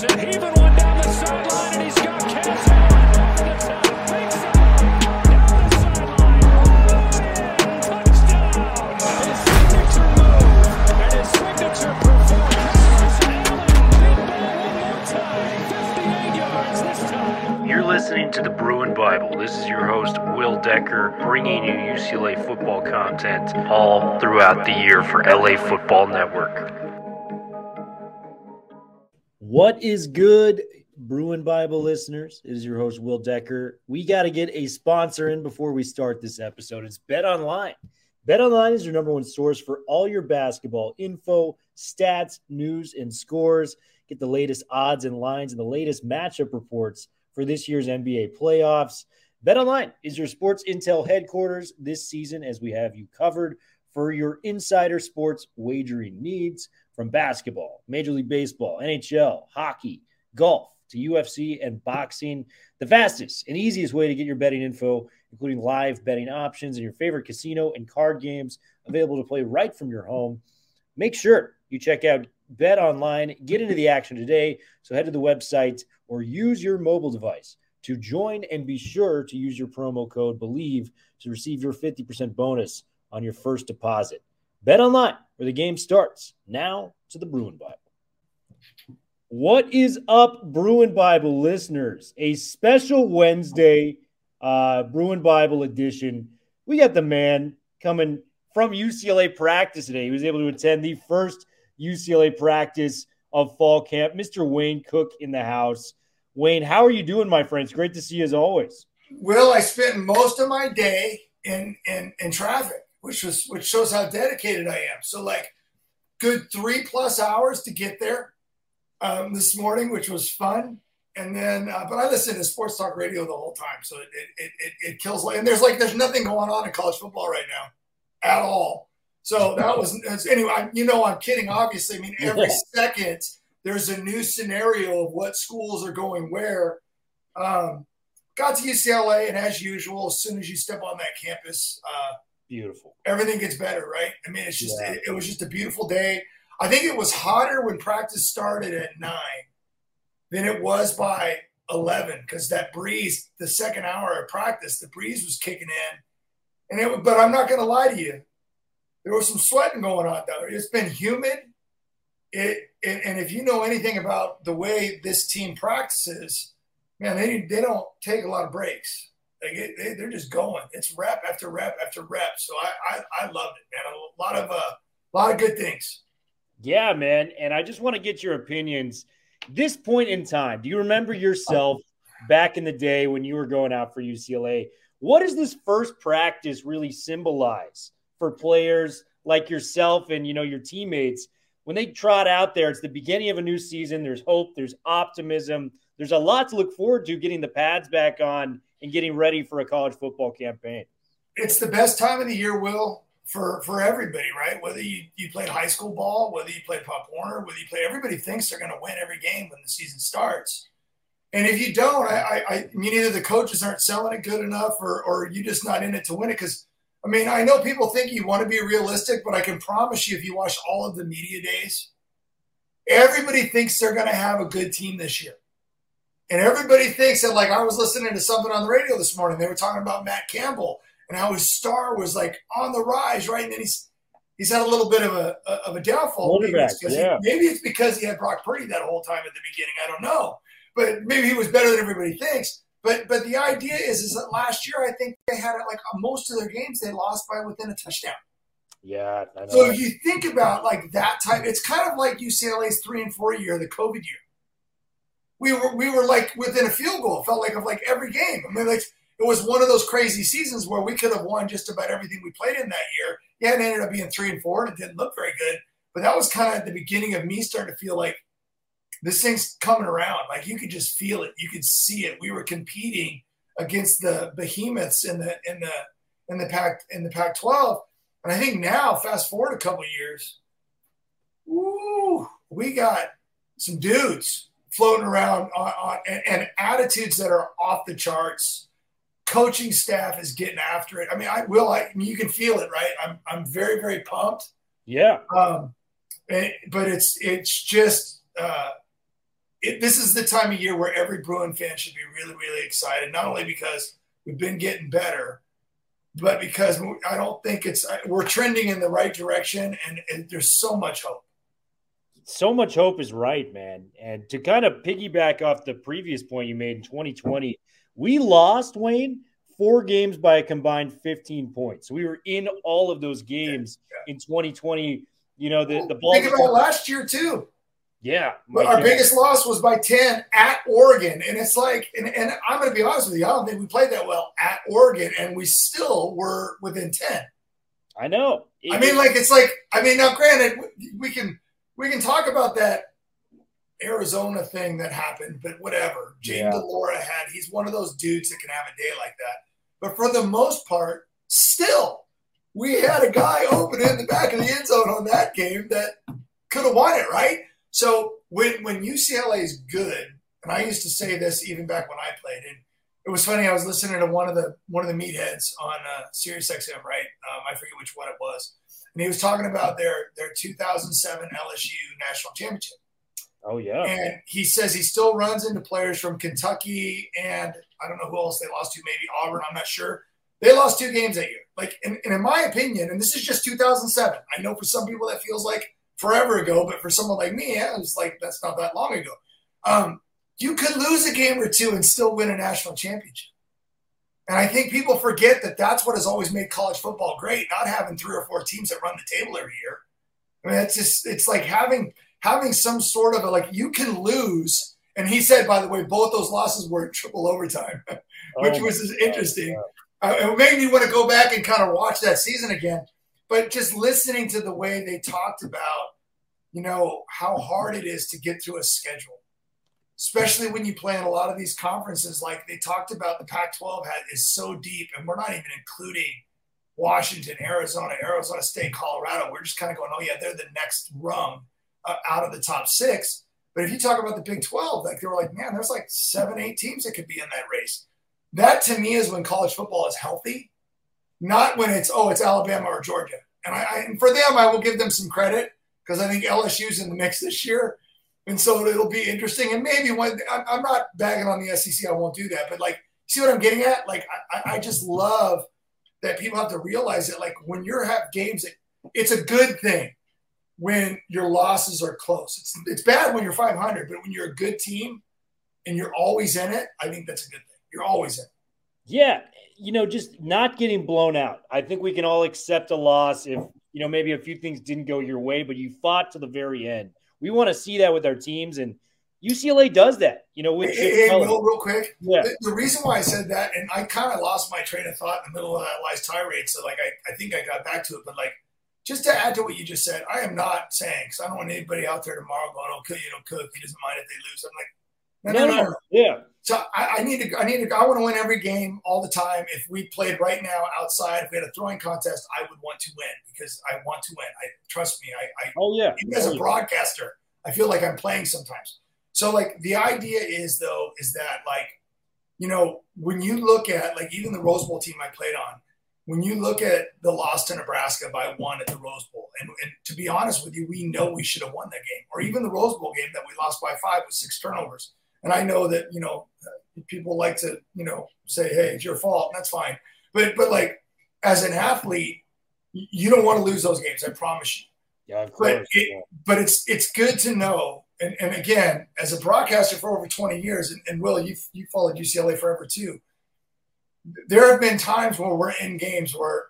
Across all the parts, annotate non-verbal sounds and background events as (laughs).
Anderson heaving one down the sideline, and he's got Cass Allen over the top. Big side, down the sideline. Touchdown! His signature move and his signature performance. Allen, deep ball one more time. 58 yards this time. You're listening to the Bruin Bible. This is your host, Will Decker, bringing you UCLA football content all throughout the year for LA Football Network. What is good, Bruin Bible listeners? It is your host, Will Decker. We got to get a sponsor in before we start this episode. It's Bet Online. Bet Online is your number one source for all your basketball info, stats, news, and scores. Get the latest odds and lines and the latest matchup reports for this year's NBA playoffs. Bet Online is your sports intel headquarters this season as we have you covered for your insider sports wagering needs from basketball, Major League Baseball, NHL, hockey, golf to UFC and boxing. The fastest and easiest way to get your betting info, including live betting options and your favorite casino and card games available to play right from your home. Make sure you check out Bet Online, get into the action today. So head to the website or use your mobile device to join and be sure to use your promo code BELIEVE to receive your 50% bonus on your first deposit. Bet online where the game starts. Now to the Bruin Bible. What is up, Bruin Bible listeners? A special Wednesday uh, Bruin Bible edition. We got the man coming from UCLA practice today. He was able to attend the first UCLA practice of fall camp. Mr. Wayne Cook in the house. Wayne, how are you doing, my friends? Great to see you as always. Will, I spent most of my day in in, in traffic, which was which shows how dedicated I am. So like good three plus hours to get there um, this morning, which was fun. And then, uh, but I listened to sports talk radio the whole time, so it it, it it kills. And there's like there's nothing going on in college football right now, at all. So that was anyway. You know, I'm kidding. Obviously, I mean every second there's a new scenario of what schools are going where. Um, got to UCLA, and as usual, as soon as you step on that campus, uh, Beautiful. everything gets better, right? I mean, it's just Yeah. it, it was just a beautiful day. I think it was hotter when practice started at nine than it was by eleven because that breeze, the second hour of practice, the breeze was kicking in, and it. But I'm not going to lie to you, there was some sweating going on though. It's been humid. It, it and if you know anything about the way this team practices, man, they they don't take a lot of breaks. Like it, they, they're just going. It's rep after rep after rep. So I I, I loved it, man. A lot of uh, a lot of good things. Yeah, man. And I just want to get your opinions. This point in time, do you remember yourself back in the day when you were going out for UCLA? What does this first practice really symbolize for players like yourself and you know your teammates when they trot out there? It's the beginning of a new season. There's hope. There's optimism. There's a lot to look forward to. Getting the pads back on and getting ready for a college football campaign. It's the best time of the year, Will, for for everybody, right? Whether you you played high school ball, whether you played Pop Warner, whether you play, everybody thinks they're going to win every game when the season starts. And if you don't, I, I, I mean, either the coaches aren't selling it good enough, or or you're just not in it to win it. Because I mean, I know people think you want to be realistic, but I can promise you, if you watch all of the media days, everybody thinks they're going to have a good team this year. And everybody thinks that, like, I was listening to something on the radio this morning. They were talking about Matt Campbell and how his star was like on the rise, right? And then he's he's had a little bit of a of a downfall. Maybe it's, 'cause he- maybe it's because he had Brock Purdy that whole time at the beginning. I don't know, but maybe he was better than everybody thinks. But but the idea is is that last year I think they had like most of their games they lost by within a touchdown. Yeah, I know. So if you think about like that type, it's kind of like UCLA's three and four year, the COVID year. We were we were like within a field goal. It felt like of like every game. I mean, like it was one of those crazy seasons where we could have won just about everything we played in that year. Yeah, it ended up being three and four, and it didn't look very good. But that was kind of the beginning of me starting to feel like this thing's coming around. Like you could just feel it, you could see it. We were competing against the behemoths in the in the in the pack in the Pac-12. And I think now, fast forward a couple years, woo, we got some dudes floating around on, on and, and attitudes that are off the charts. Coaching staff is getting after it. I mean, I will. I, I mean, you can feel it, right? I'm I'm very very pumped. yeah, Um, and- but it's it's just uh, it, this is the time of year where every Bruin fan should be really, really excited. Not only because we've been getting better, but because I don't think it's we're trending in the right direction, and, and there's so much hope. So much hope is right, man. And to kind of piggyback off the previous point you made in 2020, we lost Wayne four games by a combined 15 points. So we were in all of those games yeah, yeah. in 2020. You know, the, the ball. Think about last year, too. Yeah. But our biggest loss was by 10 at Oregon. And it's like, and, and I'm going to be honest with you, I don't think we played that well at Oregon, and we still were within 10. I know. It, I mean, like, it's like, I mean, now granted, we can, we can talk about that Arizona thing that happened, but whatever. James yeah. de Laura had, he's one of those dudes that can have a day like that. But for the most part, still, we had a guy open in the back of the end zone on that game that could have won it, right? So when when UCLA is good, and I used to say this even back when I played, and it was funny. I was listening to one of the one of the meatheads on uh, Sirius XM, right? Um, I forget which one it was, and he was talking about their their 2007 LSU national championship. Oh yeah, and he says he still runs into players from Kentucky and I don't know who else they lost to, maybe Auburn. I'm not sure. They lost two games that year. Like, and, and in my opinion, and this is just 2007. I know for some people that feels like forever ago, but for someone like me, yeah, it's like that's not that long ago. Um, you could lose a game or two and still win a national championship. And I think people forget that that's what has always made college football great, not having three or four teams that run the table every year. I mean, it's just it's like having having some sort of a like you can lose. And he said, by the way, both those losses were triple overtime, (laughs) which oh was interesting. Uh, it made me want to go back and kind of watch that season again but just listening to the way they talked about, you know, how hard it is to get through a schedule, especially when you play in a lot of these conferences. Like they talked about, the Pac-12 had, is so deep, and we're not even including Washington, Arizona, Arizona State, Colorado. We're just kind of going, oh yeah, they're the next rung uh, out of the top six. But if you talk about the Big 12, like they were like, man, there's like seven, eight teams that could be in that race. That to me is when college football is healthy not when it's oh it's Alabama or Georgia. And I, I and for them I will give them some credit because I think LSU's in the mix this year, and so it'll be interesting. And maybe when I'm not bagging on the SEC, I won't do that. But like, see what I'm getting at? Like, I, I just love that people have to realize that like when you have games, it's a good thing when your losses are close. It's it's bad when you're 500, but when you're a good team and you're always in it, I think that's a good thing. You're always in. It. Yeah, you know, just not getting blown out. I think we can all accept a loss if, you know, maybe a few things didn't go your way, but you fought to the very end. We want to see that with our teams, and UCLA does that. You know, with hey, hey, Will, real quick. Yeah. The, the, reason why I said that, and I kind of lost my train of thought in the middle of that last tirade, so like I, I think I got back to it, but like just to add to what you just said, I am not saying because I don't want anybody out there tomorrow going, "Okay, you know, Cook, he doesn't mind if they lose." I'm like, no, no, no, no. yeah. So I, I, need to, I need to, I want to win every game all the time. If we played right now outside, if we had a throwing contest, I would want to win because I want to win. I trust me. I, I oh yeah. Even as a oh, broadcaster, I feel like I'm playing sometimes. So like the idea is though is that like, you know, when you look at like even the Rose Bowl team I played on, when you look at the loss to Nebraska by one at the Rose Bowl, and, and to be honest with you, we know we should have won that game, or even the Rose Bowl game that we lost by five with six turnovers and I know that, you know, people like to, you know, say, hey, it's your fault. That's fine. But, but like, as an athlete, you don't want to lose those games. I promise you. Yeah, of course. But, it, yeah. but it's it's good to know. And, and again, as a broadcaster for over 20 years, and, and Will, you you followed UCLA forever too. There have been times where we're in games where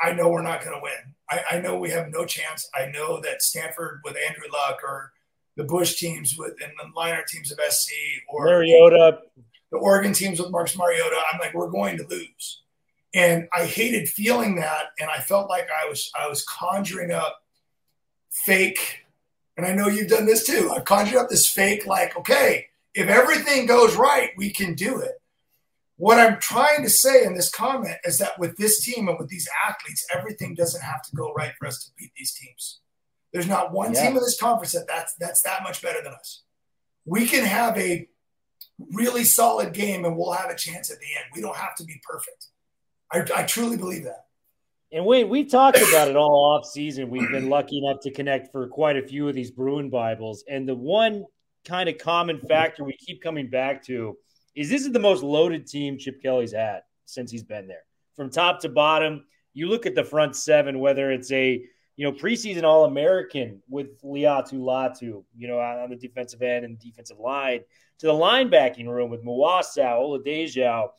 I know we're not going to win. I, I know we have no chance. I know that Stanford with Andrew Luck or the Bush teams with and the minor teams of SC or Mariota, the Oregon teams with Marcus Mariota. I'm like, we're going to lose. And I hated feeling that. And I felt like I was I was conjuring up fake, and I know you've done this too. I've conjured up this fake, like, okay, if everything goes right, we can do it. What I'm trying to say in this comment is that with this team and with these athletes, everything doesn't have to go right for us to beat these teams. There's not one yeah. team in this conference that that's, that's that much better than us. We can have a really solid game and we'll have a chance at the end. We don't have to be perfect. I, I truly believe that. And we we talked about it all off season. We've been lucky enough to connect for quite a few of these Bruin Bibles, and the one kind of common factor we keep coming back to is this is the most loaded team Chip Kelly's had since he's been there. From top to bottom, you look at the front seven, whether it's a you know preseason All American with Laiatu Latu, you know, on the defensive end and defensive line, to the linebacking room with Mawasau, Oladejo,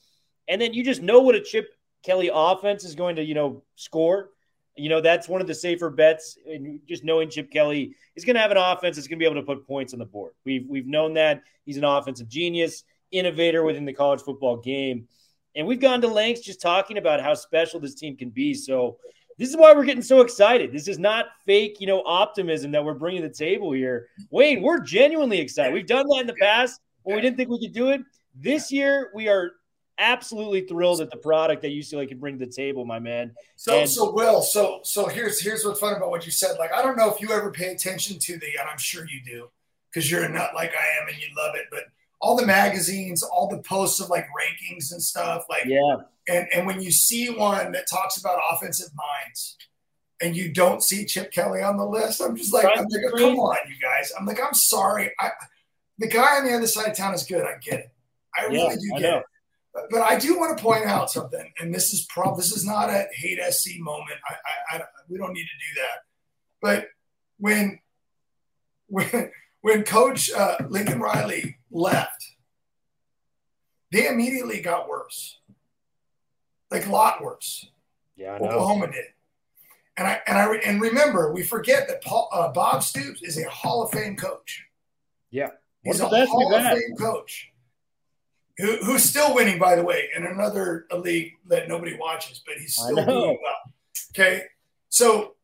and then you just know what a Chip Kelly offense is going to you know score. You know, that's one of the safer bets. And just knowing Chip Kelly is going to have an offense that's going to be able to put points on the board. We've we've known that he's an offensive genius, innovator within the college football game, and we've gone to lengths just talking about how special this team can be. So this is why we're getting so excited. This is not fake, you know, optimism that we're bringing to the table here. Wayne, we're genuinely excited. We've done that in the past when we didn't think we could do it. This year, we are absolutely thrilled at the product that UCLA can bring to the table, my man. So, And- so Will, so so here's here's what's fun about what you said. Like, I don't know if you ever pay attention to the, and I'm sure you do, because you're a nut like I am and you love it. But all the magazines, all the posts of like rankings and stuff, like, Yeah, and and when you see one that talks about offensive minds, and you don't see Chip Kelly on the list, I'm just like, I'm like, oh, come on, you guys. I'm like, I'm sorry. I, the guy on the other side of town is good. I get it. I really yeah, do get it. But, but I do want to point out something, and this is prob this is not a hate SC moment. I, I, I we don't need to do that. But when (laughs) when when Coach uh, Lincoln Riley left, they immediately got worse, like a lot worse. Yeah, I know. Oklahoma did. And I and I and remember, we forget that Paul, uh, Bob Stoops is a Hall of Fame coach. Yeah. He's One a of the best Hall of had. Fame coach, who, who's still winning, by the way, in another league that nobody watches, but he's still doing well. Okay, so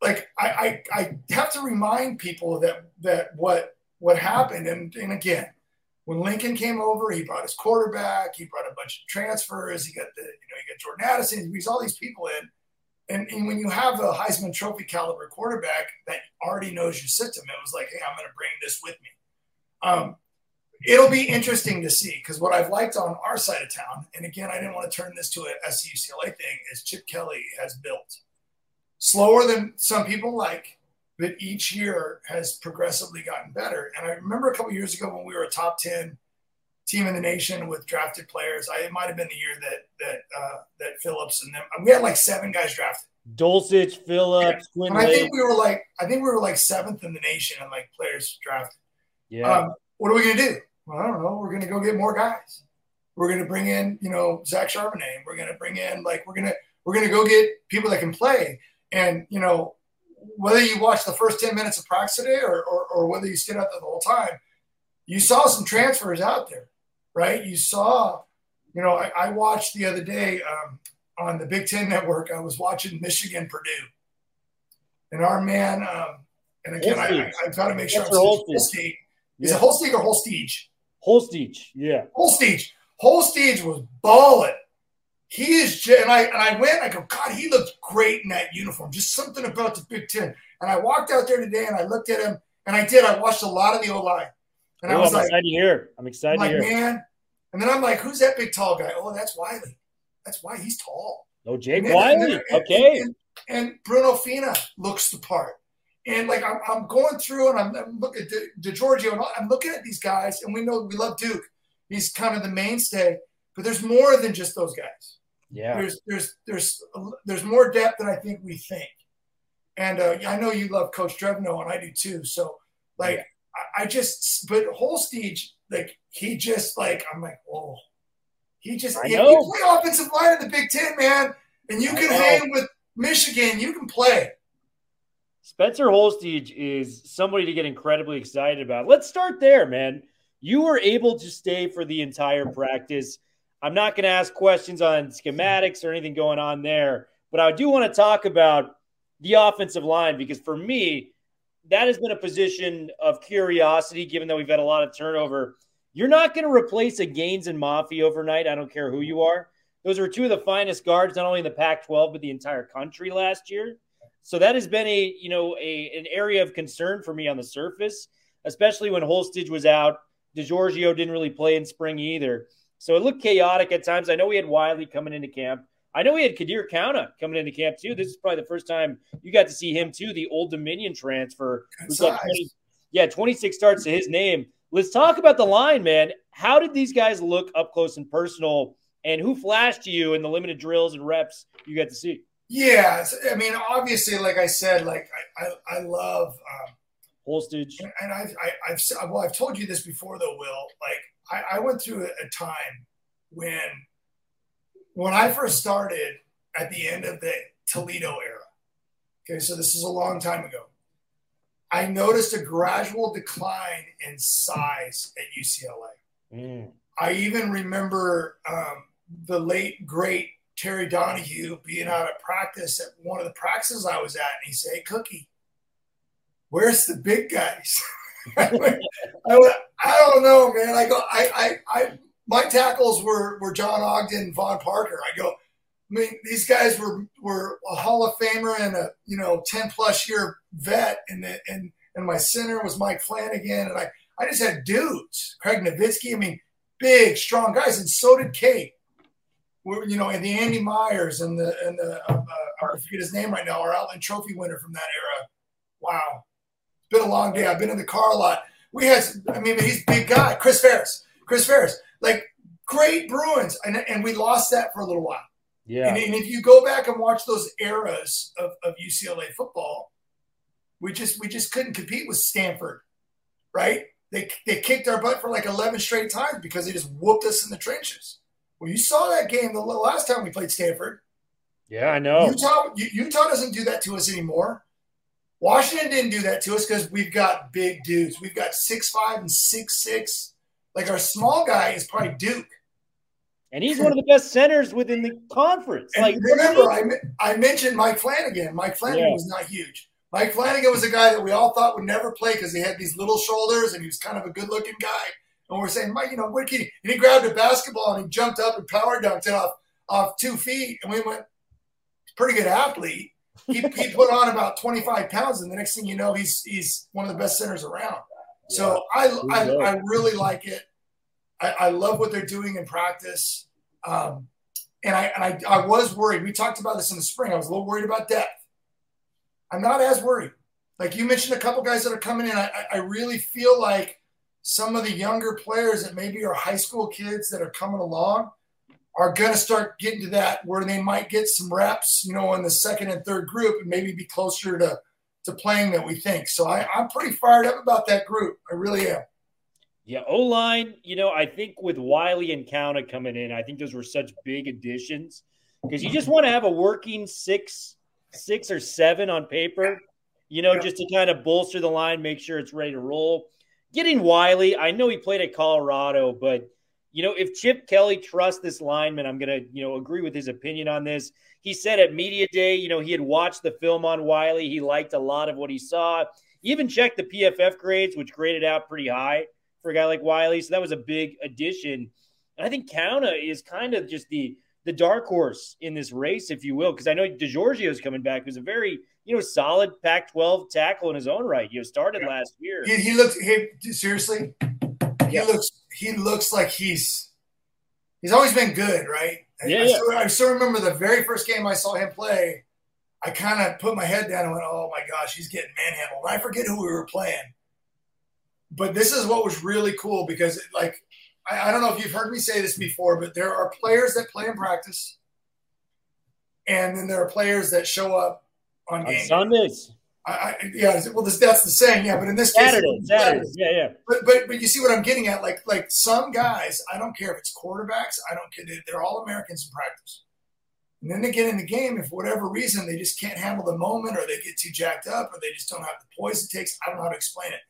like I, I I have to remind people that that what what happened, and and again, when Lincoln came over, he brought his quarterback, he brought a bunch of transfers, he got the you know he got Jordan Addison, he brings all these people in. And, and when you have a Heisman Trophy caliber quarterback that already knows your system, it was like, hey, I'm going to bring this with me. Um, it'll be interesting to see because what I've liked on our side of town, and again, I didn't want to turn this to a SCUCLA thing, is Chip Kelly has built slower than some people like, but each year has progressively gotten better. And I remember a couple years ago when we were a top ten team in the nation with drafted players. I, it might have been the year that that uh, that Phillips and them. We had like seven guys drafted. Dulcich, Phillips, Quinn I think we were like, I think we were like seventh in the nation in like players drafted. Yeah. Um, what are we going to do? Well, I don't know. We're going to go get more guys. We're going to bring in, you know, Zach Charbonnet. We're going to bring in, like, we're to we're going to go get people that can play. And you know, whether you watch the first ten minutes of practice today or or, or whether you stayed out there the whole time, you saw some transfers out there, right? You saw, you know, I, I watched the other day um, on the Big Ten Network. I was watching Michigan Purdue, and our man. Um, and again, I, I, I've got to make sure I'm That's Holstein. Is Yeah. it Holstein or Holstein? Holstich. Yeah. Holstein. Holstein was balling. He is, and I and I went. I go, God, he looked great in that uniform. Just something about the Big Ten. And I walked out there today, and I looked at him, and I did. I watched a lot of the O line, and I Oh, was I'm like, excited to hear. I'm I'm excited like, man. And then I'm like, who's that big tall guy? Oh, that's Wiley. That's why he's tall. Oh, Jake And Wiley. and Okay. And, Bruno Fina looks the part. And like I'm, I'm going through and I'm, I'm looking at De, DiGiorgio and I'm looking at these guys, and we know we love Duke. He's kind of the mainstay, but there's more than just those guys. Yeah. There's there's there's there's more depth than I think we think. And uh, I know you love Coach Drevno, and I do too. So like Yeah. I, I just but Holstege, like he just like I'm like whoa. He just know. you play offensive line in the Big Ten, man, and you can hang with Michigan, you can play. Spencer Holstege is somebody to get incredibly excited about. Let's start there, man. You were able to stay for the entire practice. I'm not going to ask questions on schematics or anything going on there, but I do want to talk about the offensive line because for me, that has been a position of curiosity given that we've had a lot of turnover. You're not going to replace a Gaines and Mafi overnight. I don't care who you are. Those are two of the finest guards, not only in the Pac 12, but the entire country last year. So that has been a you know a an area of concern for me on the surface, especially when Holstege was out. DiGiorgio didn't really play in spring either, so it looked chaotic at times. I know we had Wiley coming into camp. I know we had Khadere Kounta coming into camp too. This is probably the first time you got to see him too. The Old Dominion transfer, who's got 20, yeah, 26 starts to his name. let's talk about the line, man. How did these guys look up close and personal? And who flashed to you in the limited drills and reps you got to see? Yeah, I mean, obviously, like I said, like I, I, I love um, Holstege, and I've, I, have well, I've told you this before, though, Will. Like I, I went through a, time when, when I first started at the end of the Toledo era. Okay, so this is a long time ago. I noticed a gradual decline in size at UCLA. Mm. I even remember um, the late great Terry Donahue being out at practice at one of the practices I was at, and he said, "Hey, Cookie, where's the big guys?" (laughs) I, don't know, man. I go, I, I, I, my tackles were were John Ogden, Vaughn Parker. I go, I mean, these guys were were a Hall of Famer and a you know ten plus year vet, and the, and and my center was Mike Flanagan, and I I just had dudes, Craig Novitzky. I mean, big, strong guys, and so did Kate We're, you know, and the Andy Myers and the and the uh, uh, I forget his name right now, our Outland Trophy winner from that era. Wow, been a long day. I've been in the car a lot. We had, I mean, he's a big guy, Kris Farris. Kris Farris, like great Bruins, and and we lost that for a little while. Yeah. And, and if you go back and watch those eras of, of UCLA football, we just we just couldn't compete with Stanford, right? They they kicked our butt for like eleven straight times because they just whooped us in the trenches. Well, you saw that game the last time we played Stanford. Yeah, I know. Utah, Utah doesn't do that to us anymore. Washington didn't do that to us because we've got big dudes. We've got six five and six six. Like our small guy is probably Duke. And he's one of the best centers within the conference. And like remember, I, I mentioned Mike Flanagan. Mike Flanagan yeah. was not huge. Mike Flanagan was a guy that we all thought would never play because he had these little shoulders and he was kind of a good looking guy. And we're saying, Mike, you know, what can he? And he grabbed a basketball and he jumped up and power dunked it off off two feet. And we went, pretty good athlete. He, he put on about 25 pounds, and the next thing you know, he's he's one of the best centers around. So I, I, I really like it. I, I love what they're doing in practice. Um, and I and I, I was worried. We talked about this in the spring. I was a little worried about depth. I'm not as worried. Like you mentioned, a couple guys that are coming in. I, I really feel like some of the younger players that maybe are high school kids that are coming along are going to start getting to that where they might get some reps, you know, in the second and third group and maybe be closer to, to playing than we think. So I, I'm pretty fired up about that group. I really am. Yeah, O line, you know, I think with Wiley and Kounta coming in, I think those were such big additions because you just want to have a working six, six or seven on paper, you know, yeah. just to kind of bolster the line, make sure it's ready to roll getting Wiley, I know he played at Colorado, but you know, if Chip Kelly trusts this lineman, I'm gonna, you know, agree with his opinion on this. He said at media day, you know, he had watched the film on Wiley. He liked a lot of what he saw. He even checked the PFF grades, which graded out pretty high for a guy like Wiley. So that was a big addition. And I think Kounta is kind of just the the dark horse in this race, if you will, because I know DiGiorgio is coming back, who's a very you know solid Pac-12 tackle in his own right. You know, started yeah. last year. He, he looks. He seriously. He yeah. looks. He looks like he's. He's always been good, right? Yeah, I, yeah. Still, I still remember the very first game I saw him play. I kind of put my head down and went, "Oh my gosh, he's getting manhandled." I forget who we were playing, but this is what was really cool because, like, I, I don't know if you've heard me say this before, but there are players that play in practice, and then there are players that show up on, on Sundays. I, I, yeah, well, this, that's the saying, yeah. But in this case, Saturday, Saturday, yeah, yeah. But but but you see what I'm getting at? Like like some guys, I don't care if it's quarterbacks. I don't care. They're all Americans in practice, and then they get in the game. If for whatever reason they just can't handle the moment, or they get too jacked up, or they just don't have the poise it takes, I don't know how to explain it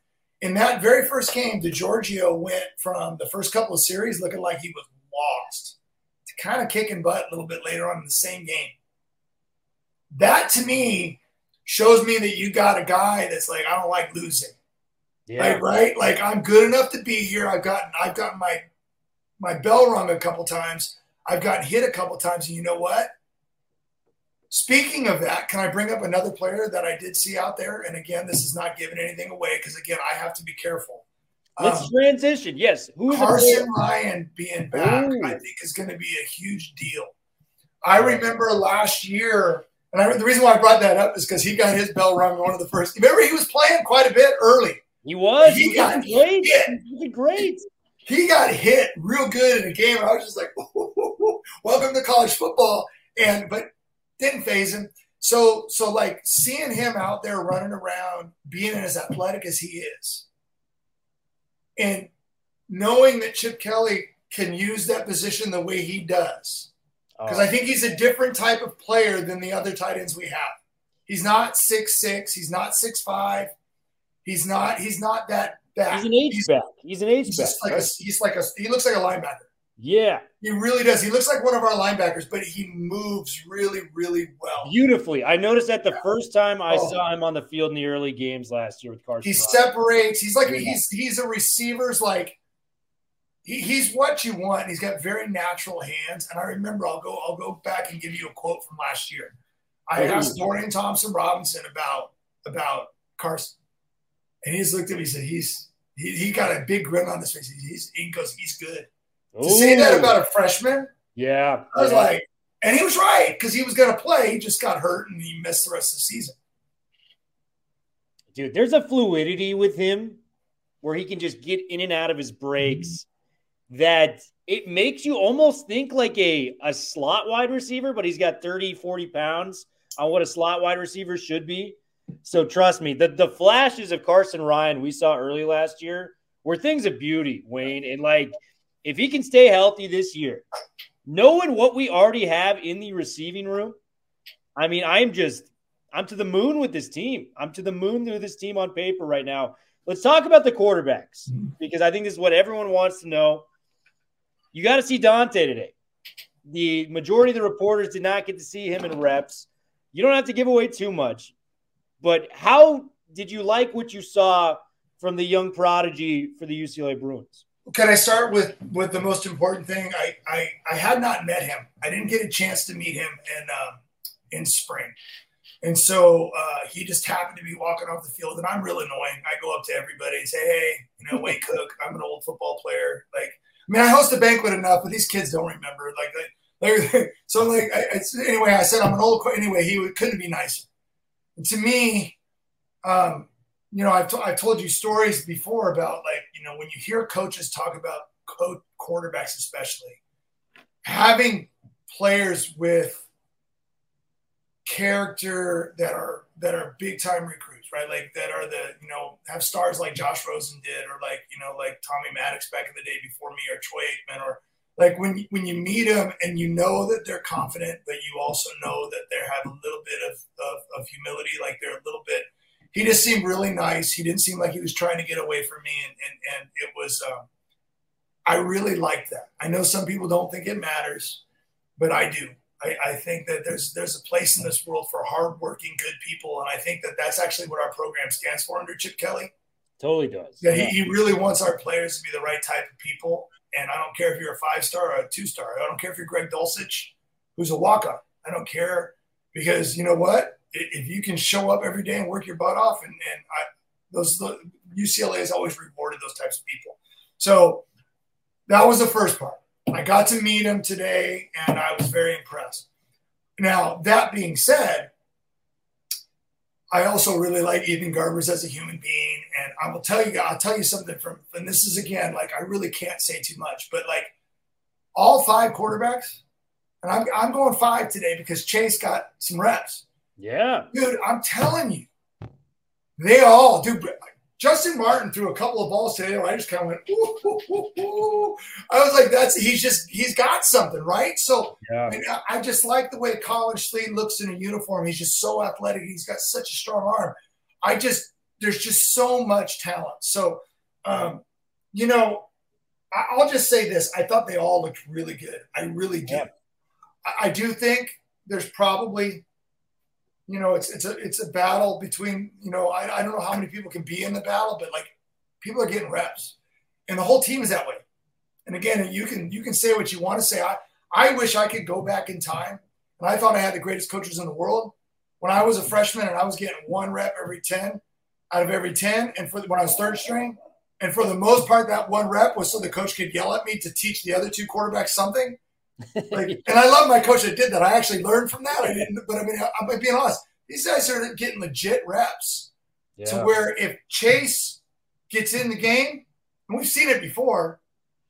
in that very first game, DiGiorgio went from the first couple of series looking like he was lost to kind of kicking butt a little bit later on in the same game. That to me shows me that you got a guy that's like, I don't like losing. Yeah. Like, right? Like I'm good enough to be here. I've gotten I've gotten my my bell rung a couple times. I've gotten hit a couple times, and you know what? Speaking of that, can I bring up another player that I did see out there? And again, this is not giving anything away because again, I have to be careful. Let's um, transition. Yes, who is Carsen Ryan being back? Ooh. I think is going to be a huge deal. I remember last year, and I, the reason why I brought that up is because he got his bell rung one of the first. Remember, he was playing quite a bit early. He was. He He, got great. hit. He was great. he got hit real good in a game. And I was just like, (laughs) welcome to college football. And but didn't phase him. So so like seeing him out there running around, being as athletic as he is, and knowing that Chip Kelly can use that position the way he does. Because I think he's a different type of player than the other tight ends we have. He's not six six. He's not six five. He's not. He's not that. that he's an H he's, back. He's an H he's back. just like a. He's like a. He looks like a linebacker. yeah, He really does. He looks like one of our linebackers, but he moves really, really well. beautifully. I noticed that the first time I Oh. saw him on the field in the early games last year with Carsen. He separates. He's like Yeah. he's he's a receiver's like he, he's what you want. He's got very natural hands. And I remember I'll go I'll go back and give you a quote from last year. I Ooh. asked Dorian Thompson Robinson about about Carsen, and he just looked at me and said he's he, he got a big grin on his face. He's he goes he's good. To say that about a freshman, yeah, I was yeah. like, and he was right because he was going to play. He just got hurt and he missed the rest of the season. dude, there's a fluidity with him where he can just get in and out of his breaks that it makes you almost think like a, a slot wide receiver, but he's got 30, 40 pounds on what a slot wide receiver should be. So trust me, the, the flashes of Carsen Ryan we saw early last year were things of beauty, Wayne. And like, if he can stay healthy this year, knowing what we already have in the receiving room, I mean, I'm just I'm to the moon with this team. I'm to the moon with this team on paper right now. Let's talk about the quarterbacks mm-hmm. because I think this is what everyone wants to know. You got to see Dante today. The majority of the reporters did not get to see him in reps. You don't have to give away too much, but how did you like what you saw from the young prodigy for the UCLA Bruins? Can I start with with the most important thing? I I, I had not met him. I didn't get a chance to meet him in um, in spring, and so uh, he just happened to be walking off the field, and I'm real annoying. I go up to everybody and say, "Hey, you know, Wayne (laughs) Cook. I'm an old football player. Like, mean, I host a banquet enough, but these kids don't remember. Like, so like, I, anyway, I said I'm an old. Anyway, he would, couldn't be nicer. And to me, um, you know, I've, t- I've told you stories before about like, you know, when you hear coaches talk about co- quarterbacks, especially having players with character that are that are big time recruits, right? Like that are the you know have stars like Josh Rosen did, or like you know like Tommy Maddox back in the day before me, or Troy Aikman, or like when when you meet them and you know that they're confident, but you also know that they have a little bit of, of, of humility, like they're a little bit. He just seemed really nice. He didn't seem like he was trying to get away from me, and and, and it was. Um, I really like that. I know some people don't think it matters, but I do. I, I think that there's there's a place in this world for hardworking, good people, and I think that that's actually what our program stands for under Chip Kelly. Totally does. Yeah, he, he really wants our players to be the right type of people. And I don't care if you're a five star or a two star. I don't care if you're Greg Dulcich, who's a walk on. I don't care because you know what? If you can show up every day and work your butt off, and, and I, those the, UCLA has always rewarded those types of people. So that was the first part. I got to meet him today, and I was very impressed. Now that being said, I also really like Ethan Garbers as a human being, and I will tell you, I'll tell you something from, and this is again, like I really can't say too much, but like all five quarterbacks, and I'm I'm going five today because Chase got some reps, Yeah. dude. I'm telling you, they all do. Justin Martin threw a couple of balls today where I just kind of went, ooh, ooh, ooh, ooh. I was like, that's he's just he's got something, right? So Yeah. I, I- just like the way Collin Schlee looks in a uniform. He's just so athletic. He's got such a strong arm. I just there's just so much talent. So, um, you know, I, I'll just say this: I thought they all looked really good. I really do. Yeah. I, I do think there's probably, you know, it's it's a it's a battle between you know I, I don't know how many people can be in the battle, but like people are getting reps, and the whole team is that way. And again, you can you can say what you want to say. I I wish I could go back in time, and I thought I had the greatest coaches in the world when I was a freshman, and I was getting one rep every ten out of every ten, and for when I was third string, and for the most part, that one rep was so the coach could yell at me to teach the other two quarterbacks something. Like, (laughs) and I love my coach that did that. I actually learned from that. I didn't, but I mean, I'm being honest. These guys are getting legit reps to where if Chase gets in the game, and we've seen it before.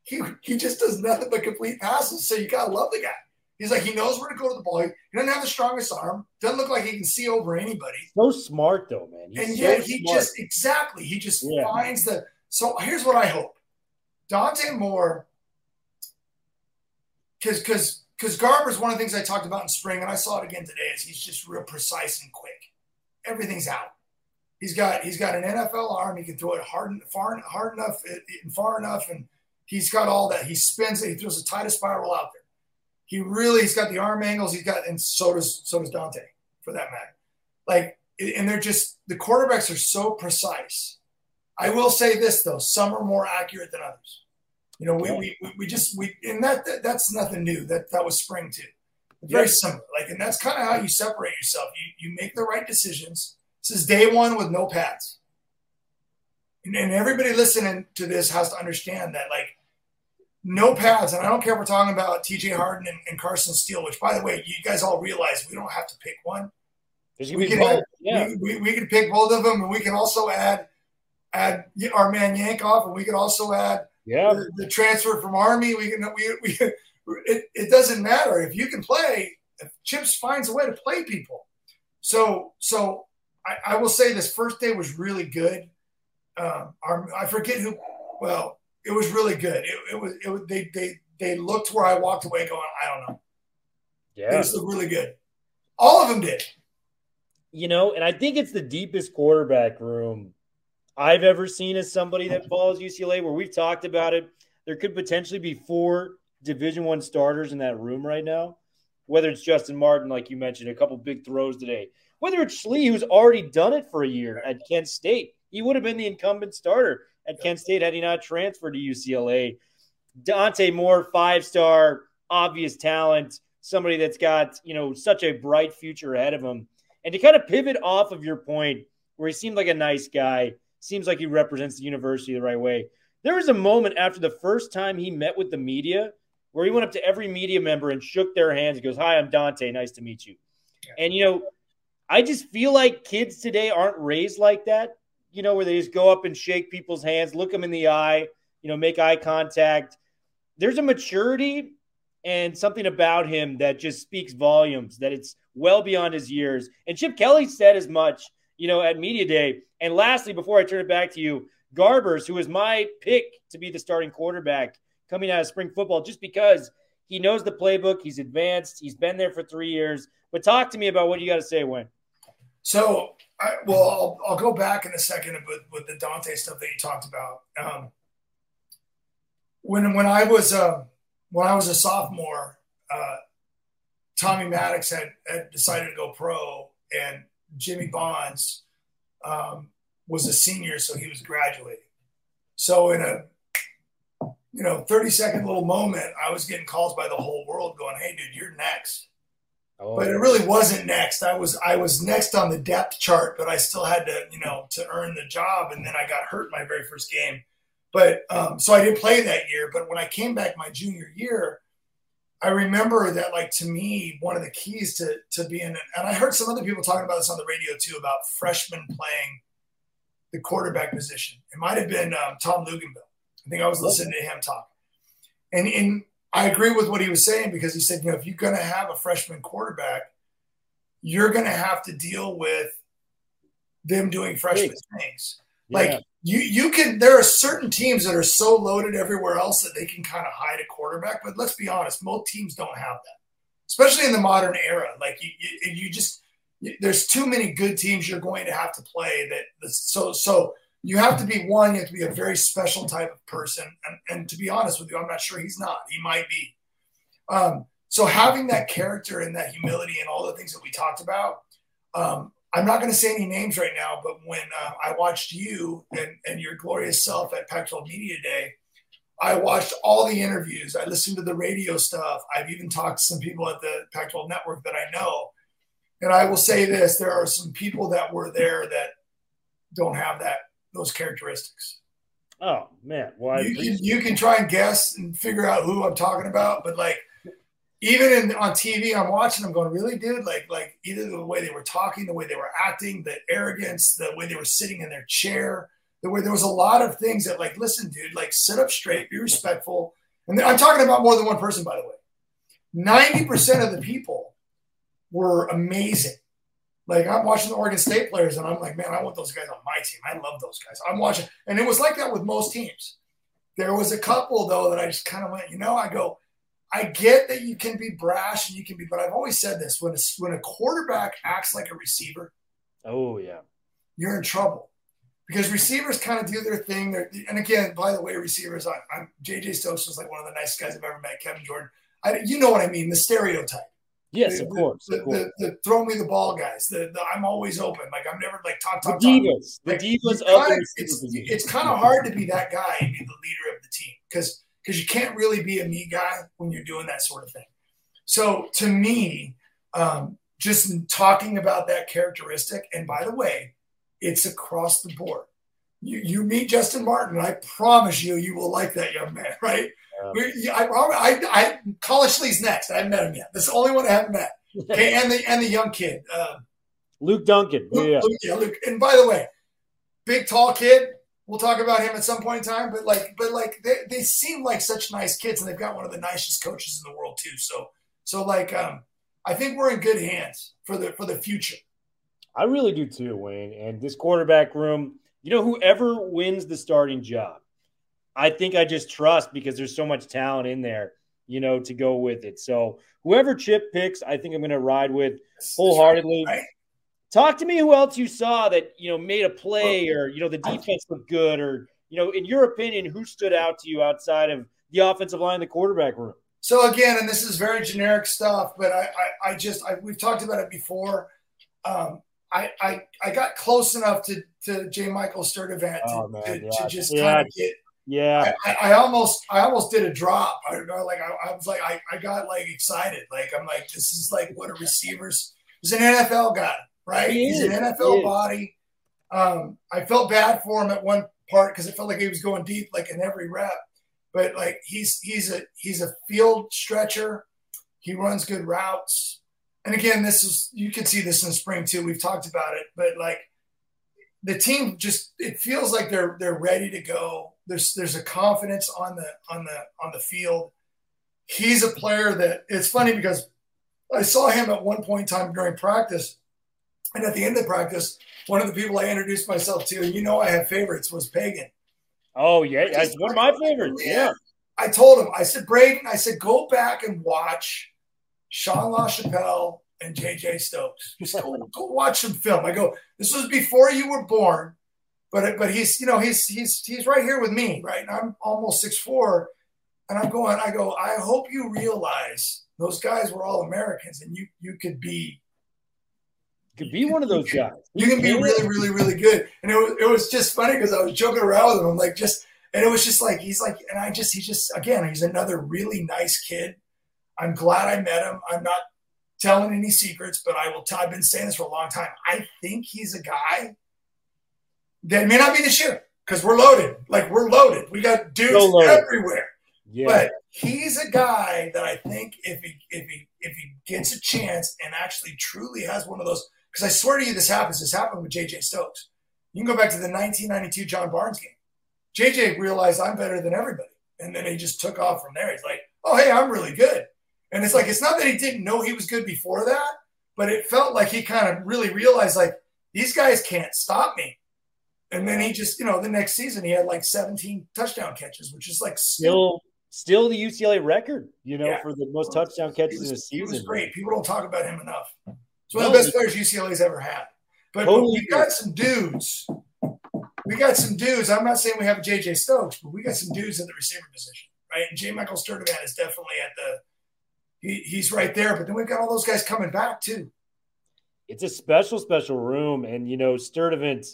He he just does nothing but complete passes. So you gotta love the guy. He's like he knows where to go to the ball. He doesn't have the strongest arm. Doesn't look like he can see over anybody. So smart though, man. He's and so yet he smart. just exactly he just Yeah. finds the. So here's what I hope: Dante Moore, because because because Garber's one of the things I talked about in spring, and I saw it again today. Is he's just real precise and quick. Everything's out. He's got he's got an NFL arm. He can throw it hard and far hard enough uh, and far enough, and he's got all that. He spins it. He throws the tightest spiral out there. He really he's got the arm angles. He's got and so does so does Dante for that matter. Like and they're just the quarterbacks are so precise. I will say this though, some are more accurate than others. You know, we, we, we just we and that, that that's nothing new. That that was spring too. Very Yeah. similar. Like, and that's kind of how you separate yourself. You you make the right decisions. This is day one with no pads. And, and everybody listening to this has to understand that like no pads, and I don't care if we're talking about TJ Harden and, and Carson Steele, which by the way, you guys all realize we don't have to pick one we can, add, Yeah. we, we, we can pick both of them, and we can also add add our man Yankoff, and we can also add Yeah. the, the transfer from Army. We can we, we it, it doesn't matter if you can play. If Chips finds a way to play people, so so I, I will say this first day was really good. Um, our, I forget who. Well, it was really good. It, it was it was they they they looked where I walked away going I don't know. It Yeah. was really good. All of them did. You know, and I think it's the deepest quarterback room I've ever seen as somebody that follows UCLA where we've talked about it. There could potentially be four division one starters in that room right now. Whether it's Justin Martin, like you mentioned, a couple big throws today. Whether it's Schlee, who's already done it for a year at Kent State. He would have been the incumbent starter at Kent State had he not transferred to UCLA. Dante Moore, five star, obvious talent, somebody that's got, you know, such a bright future ahead of him. And to kind of pivot off of your point, where he seemed like a nice guy, seems like he represents the university the right way. There was a moment after the first time he met with the media where he went up to every media member and shook their hands. He goes, Hi, I'm Dante. Nice to meet you. And, you know, I just feel like kids today aren't raised like that, you know, where they just go up and shake people's hands, look them in the eye, you know, make eye contact. There's a maturity and something about him that just speaks volumes, that it's well beyond his years. And Chip Kelly said as much, you know, at Media Day. And lastly, before I turn it back to you, Garbers, who is my pick to be the starting quarterback coming out of spring football, just because he knows the playbook, he's advanced, he's been there for three years. But talk to me about what you got to say, Wayne. So, I, well, I'll, I'll go back in a second with, with the Dante stuff that you talked about. Um, when when I was uh, when I was a sophomore, uh, Tommy Maddox had, had decided to go pro, and Jimmy Bonds um, was a senior, so he was graduating. So in a you know 30 second little moment, I was getting calls by the whole world going, "Hey, dude, you're next." Oh, but it really wasn't next. I was I was next on the depth chart, but I still had to you know to earn the job, and then I got hurt my very first game. But um, so I didn't play that year. But when I came back my junior year, I remember that like to me one of the keys to to being and I heard some other people talking about this on the radio too about freshmen playing the quarterback position. It might have been um, Tom Luginbill. I think I was listening to him talk, and in I agree with what he was saying because he said, you know, if you're going to have a freshman quarterback, you're going to have to deal with them doing freshman things. Like Yeah. You, you can. There are certain teams that are so loaded everywhere else that they can kind of hide a quarterback. But let's be honest, most teams don't have that, especially in the modern era. Like you, you, you just there's too many good teams you're going to have to play. That so so you have to be one. You have to be a very special type of person. And, and to be honest with you, I'm not sure he's not. He might be. Um, so having that character and that humility and all the things that we talked about, um, I'm not going to say any names right now, but when uh, I watched you and, and your glorious self at Pac-12 Media Day, I watched all the interviews. I listened to the radio stuff. I've even talked to some people at the Pac-12 network that I know. And I will say this, there are some people that were there that don't have that those characteristics. Oh man, well, You can, you can try and guess and figure out who I'm talking about, but like even in on TV, I'm watching them going, really, dude? Like, like either the way they were talking, the way they were acting, the arrogance, the way they were sitting in their chair, There were there was a lot of things that like, listen, dude, like sit up straight, be respectful. And I'm talking about more than one person, by the way. Ninety percent of the people were amazing. Like I'm watching the Oregon State players, and I'm like, man, I want those guys on my team. I love those guys. I'm watching, and it was like that with most teams. There was a couple though that I just kind of went, you know, I go, I get that you can be brash and you can be, but I've always said this: when a, when a quarterback acts like a receiver, Oh yeah. you're in trouble because receivers kind of do their thing. They're, and again, by the way, receivers, I, I'm JJ Stokes was like one of the nicest guys I've ever met. Kevin Jordan, I, you know what I mean? The stereotype. Yes, the, of course. The, of course. the, the throw me the ball guys. The, the I'm always open. Like I'm never like talk The talk talk. divas. The divas the kinda- it's, it's kind of hard to be that guy and be the leader of the team because because you can't really be a me guy when you're doing that sort of thing. So to me, um, just talking about that characteristic, and by the way, it's across the board. You, you meet Justyn Martin, I promise you, you will like that young man, (laughs) right? We- I, I, I, Collin Schlee's next. I haven't met him yet. That's the only one I haven't met. (laughs) Okay, and the and the young kid, uh, Luke Duncan. Luke, yeah. Luke, yeah, Luke. And by the way, big tall kid. We'll talk about him at some point in time. But like, but like, they, they seem like such nice kids, and they've got one of the nicest coaches in the world too. So so like, um, I think we're in good hands for the for the future. I really do too, Wayne. And this quarterback room, you know, whoever wins the starting job, I think I just trust because there's so much talent in there, you know, to go with it. So whoever Chip picks, I think I'm going to ride with wholeheartedly. Right. Talk to me who else you saw that, you know, made a play or, you know, the defense looked good or, you know, in your opinion, who stood out to you outside of the offensive line, the quarterback room? So again, and this is very generic stuff, but I, I, I just, I, we've talked about it before. Um, I, I, I got close enough to, to J. Michael Sturdivant to, Oh, man, to, yeah. to just Yeah. kind of get, Yeah. I, I almost, I almost did a drop. I don't know, like, I, I was like, I, I got like excited. Like, I'm like, this is like what a receiver's, he's an NFL guy, right? He he's is. an NFL body. Um, I felt bad for him at one part because it felt like he was going deep, like in every rep. But like he's he's a he's a field stretcher. He runs good routes. And again, this is you can see this in spring too. We've talked about it, but like the team just it feels like they're they're ready to go. There's there's a confidence on the on the on the field. He's a player that it's funny because I saw him at one point in time during practice, and at the end of the practice, one of the people I introduced myself to, and you know I have favorites, was Pegan. Oh, yeah. That's one of my favorites. Yeah. I told him, I said, Braden, I said, go back and watch Sean LaChapelle and JJ Stokes. Just go, go watch some film. I go, this was before you were born, but but he's you know he's he's he's right here with me, right? And I'm almost six four, and I'm going. I go. I hope you realize those guys were all Americans, and you you could be Could be one of those guys. you can be really, really, really good. And it was, it was just funny because I was joking around with him. I'm like, just, and it was just like, he's like, and I just, he just, again, he's another really nice kid. I'm glad I met him. I'm not telling any secrets, but I will tell, I've been saying this for a long time. I think he's a guy that may not be this year because we're loaded. Like we're loaded. We got dudes So everywhere. Yeah. But he's a guy that I think if he if he if he gets a chance and actually truly has one of those, because I swear to you, this happens. This happened with JJ Stokes. You can go back to the 1992 John Barnes game. JJ realized I'm better than everybody, and then he just took off from there. He's like, "Oh, hey, I'm really good." And it's like it's not that he didn't know he was good before that, but it felt like he kind of really realized like these guys can't stop me. And then he just, you know, the next season he had like 17 touchdown catches, which is like still still the UCLA record, you know, Yeah. for the most touchdown catches he in a season. he was great. People don't talk about him enough. He's one of the best players UCLA's ever had. But, Totally we got some dudes. We got some dudes. I'm not saying we have a JJ Stokes, but we got some dudes in the receiver position, right? And J. Michael Sturdivant is definitely at the he, he's right there. But then we've got all those guys coming back too. It's a special, special room. And, you know, Sturdivant,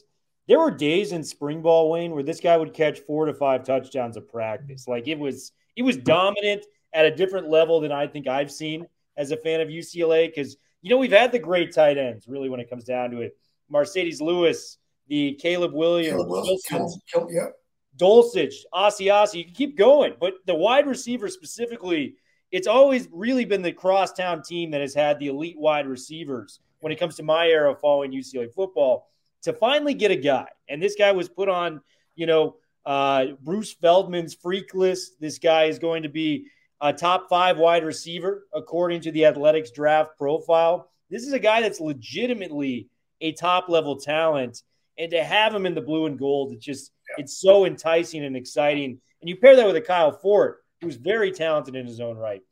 there were days in spring ball, Wayne, where this guy would catch four to five touchdowns of practice. Like it was, he was dominant at a different level than I think I've seen as a fan of UCLA. Because, you know, we've had the great tight ends, really, when it comes down to it. Marcedes Lewis, the Caleb Williams, Caleb Wilson, Wilson, killed, killed, yeah. Dulcich, Asiasi, you can keep going. But the wide receiver specifically, it's always really been the crosstown team that has had the elite wide receivers when it comes to my era of following UCLA football. To finally get a guy, and this guy was put on you know, uh, Bruce Feldman's freak list. This guy is going to be a top five wide receiver according to the Athletics draft profile. This is a guy that's legitimately a top level talent, and to have him in the blue and gold, it's just it's so enticing and exciting. And you pair that with a Kyle Ford, who's very talented in his own right.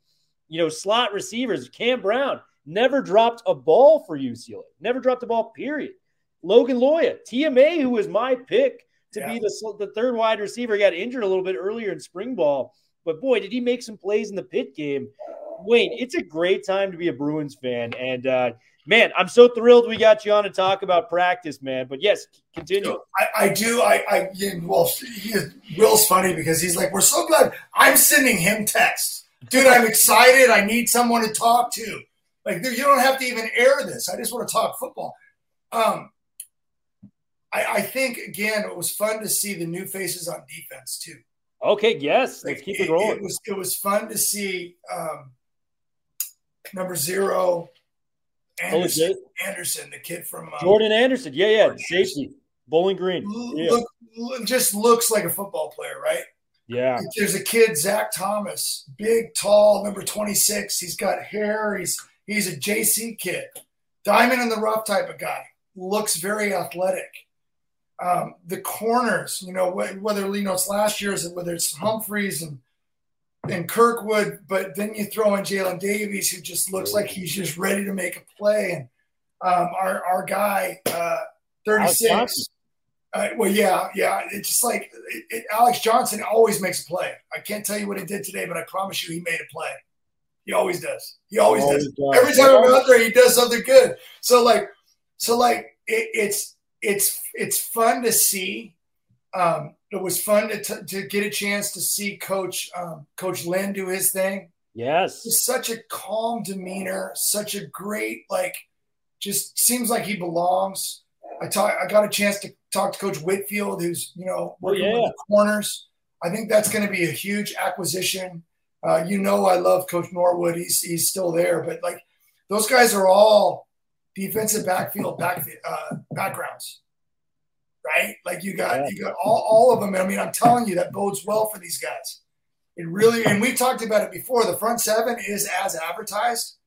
You know, slot receivers, Kam Brown never dropped a ball for UCLA, never dropped a ball, period. Logan Loya, TMA, who was my pick to Yeah. be the, the third wide receiver, got injured a little bit earlier in spring ball, but boy, did he make some plays in the pit game. Wayne, it's a great time to be a Bruins fan. And uh, man, I'm so thrilled we got you on to talk about practice, man. But yes, continue. I, I do. I, I well, he, Will's funny because he's like, "We're so glad." I'm sending him texts, dude. I'm excited. I need someone to talk to. Like, dude, you don't have to even air this. I just want to talk football. Um, I, I think again, it was fun to see the new faces on defense too. Okay, yes, let's keep it rolling. It was it was fun to see um, number zero Anderson, Jay- Anderson, the kid from uh, Jordan Anderson. Yeah, yeah, safety. Bowling Green. Yeah. look, look- just looks like a football player, right? Yeah. There's a kid, Zach Thomas, big, tall, number 26. He's got hair. He's he's a JC kid, diamond in the rough type of guy. Looks very athletic. Um, the corners, you know, wh- whether you know it's last year's, and whether it's Humphreys and and Kirkwood, but then you throw in Jaylin Davies, who just looks like he's just ready to make a play, and um, our our guy, uh, 36. Uh, well, yeah, yeah. It's just like it, it, Alex Johnson always makes a play. I can't tell you what he did today, but I promise you he made a play. He always does. He always Always does. does. Every time I'm out there, he does something good. So like, so like, it, it's it's it's fun to see. Um, it was fun to, t- to get a chance to see Coach um, Coach Lynn do his thing. Yes. Just such a calm demeanor, such a great like, just seems like he belongs. I talk, I got a chance to talk to Coach Whitfield, who's you know working yeah. with the corners. I think that's going to be a huge acquisition. Uh, you know, I love Coach Norwood. He's he's still there, but like those guys are all defensive backfield back uh, backgrounds, right? Like you got Yeah. you got all, all of them. I mean, I'm telling you that bodes well for these guys. It really, and we've talked about it before. The front seven is as advertised.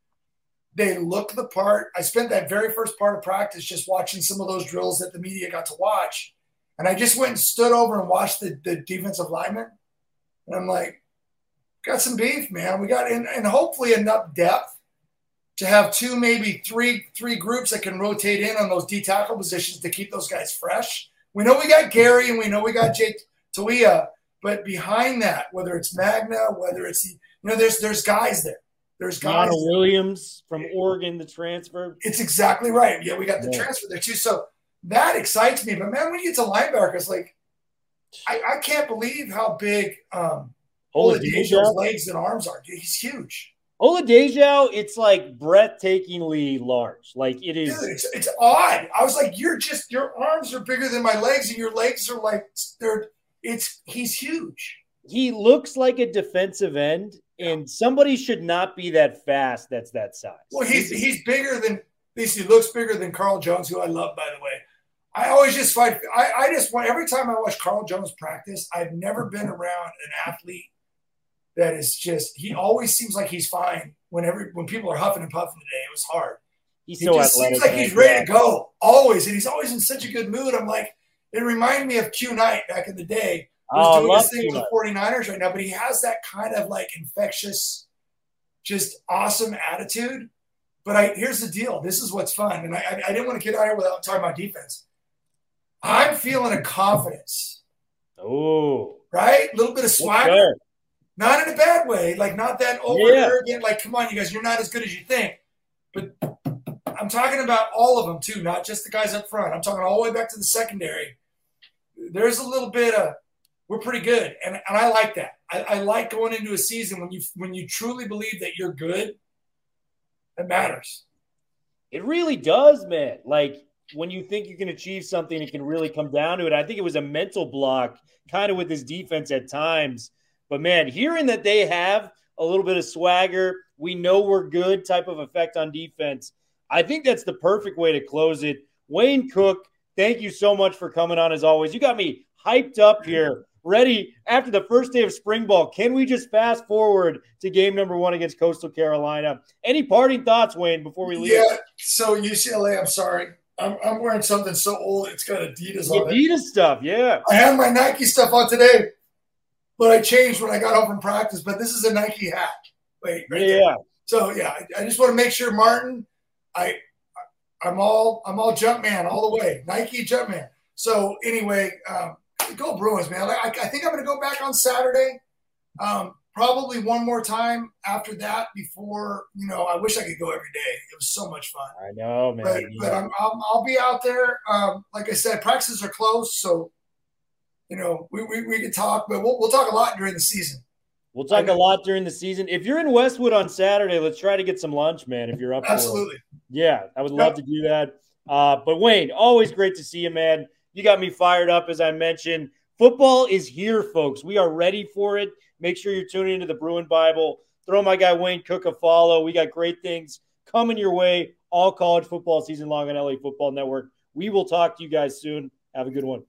They look the part. I spent that very first part of practice just watching some of those drills that the media got to watch. And I just went and stood over and watched the, the defensive linemen. And I'm like, got some beef, man. We got, and, and hopefully enough depth to have two, maybe three, three groups that can rotate in on those D tackle positions to keep those guys fresh. We know we got Gary and we know we got Jay Toia, but behind that, whether it's Magna, whether it's the, you know, there's there's guys there. There's guys. Keanu Williams from Oregon, the transfer. It's exactly right. Yeah, we got the Yeah. transfer there too. So that excites me. But man, when you get to linebackers, like I, I can't believe how big um Oladejo's Oladipo. legs and arms are. He's huge. Oladejo, it's like breathtakingly large. Like it Dude, it's it's odd. I was like, you're just your arms are bigger than my legs, and your legs are like they're it's he's huge. He looks like a defensive end, and somebody should not be that fast. That's that size. Well, he's he's bigger than at least he looks bigger than Carl Jones, who I love, by the way. I always just find I, I just want every time I watch Carl Jones practice, I've never been around an athlete that is just he always seems like he's fine whenever when people are huffing and puffing today. It was hard. he's He so just athletic. seems like man. he's ready to go always, and he's always in such a good mood. I'm like, it reminded me of Q Knight back in the day. Who's Oh, doing love his thing Q with the 49ers right now, but he has that kind of like infectious, just awesome attitude. But I here's the deal. This is what's fun, and I, I, didn't want to get out here without talking about defense. I'm feeling a confidence, Oh, right? A little bit of swagger. Not in a bad way, like not that over Yeah. arrogant. Like, come on, you guys, you're not as good as you think. But I'm talking about all of them too, not just the guys up front. I'm talking all the way back to the secondary. There's a little bit of we're pretty good, and, and I like that. I, I like going into a season when you when you truly believe that you're good. It matters. It really does, man. Like when you think you can achieve something, it can really come down to it. I think it was a mental block, kind of with his defense at times. But man, hearing that they have a little bit of swagger, we know we're good type of effect on defense. I think that's the perfect way to close it. Wayne Cook, thank you so much for coming on as always. You got me hyped up here, ready after the first day of spring ball. Can we just fast forward to game number one against Coastal Carolina? Any parting thoughts, Wayne, before we leave? Yeah. So UCLA, I'm sorry. I'm, I'm wearing something so old. It's got Adidas on it. Adidas stuff, yeah. I had my Nike stuff on today, but I changed when I got home from practice. But this is a Nike hat. Wait, right there. Yeah. So yeah, I, I just want to make sure, Martin. I I'm all I'm all Jumpman all the way. Nike Jumpman. So anyway, um, go Bruins, man. I, I think I'm going to go back on Saturday. Um, probably one more time after that before you know. I wish I could go every day. It was so much fun. I know, man. But, but I'm, I'll, I'll be out there. Um, like I said, practices are closed, so you know we, we, we can talk, but we'll, we'll talk a lot during the season. We'll talk a lot during the season. If you're in Westwood on Saturday, let's try to get some lunch, man. If you're up, for it. Absolutely. Yeah, I would love to do that. Uh, but Wayne, always great to see you, man. You got me fired up, as I mentioned. Football is here, folks. We are ready for it. Make sure you're tuning into the Bruin Bible. Throw my guy Wayne Cook a follow. We got great things coming your way all college football season long on LA Football Network. We will talk to you guys soon. Have a good one.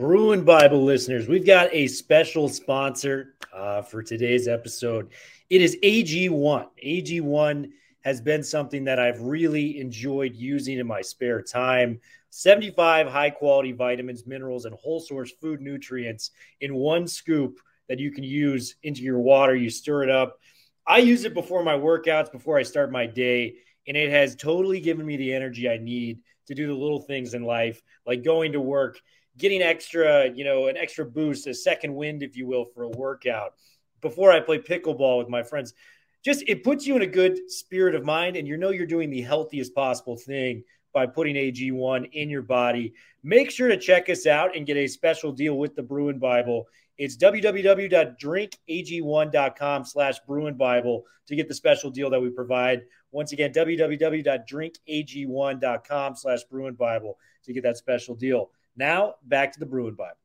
Bruin Bible listeners, we've got a special sponsor uh, for today's episode. It is AG1. AG1 has been something that I've really enjoyed using in my spare time. 75 high quality vitamins, minerals, and whole source food nutrients in one scoop that you can use into your water. You stir it up. I use it before my workouts, before I start my day, and it has totally given me the energy I need to do the little things in life, like going to work, getting extra, you know, an extra boost, a second wind, if you will, for a workout. Before I play pickleball with my friends, just it puts you in a good spirit of mind, and you know you're doing the healthiest possible thing by putting AG1 in your body. Make sure to check us out and get a special deal with the Bruin Bible. It's www.drinkag1.com slash Bruin Bible to get the special deal that we provide. Once again, www.drinkag1.com slash Bruin Bible to get that special deal. Now, back to the Bruin Bible.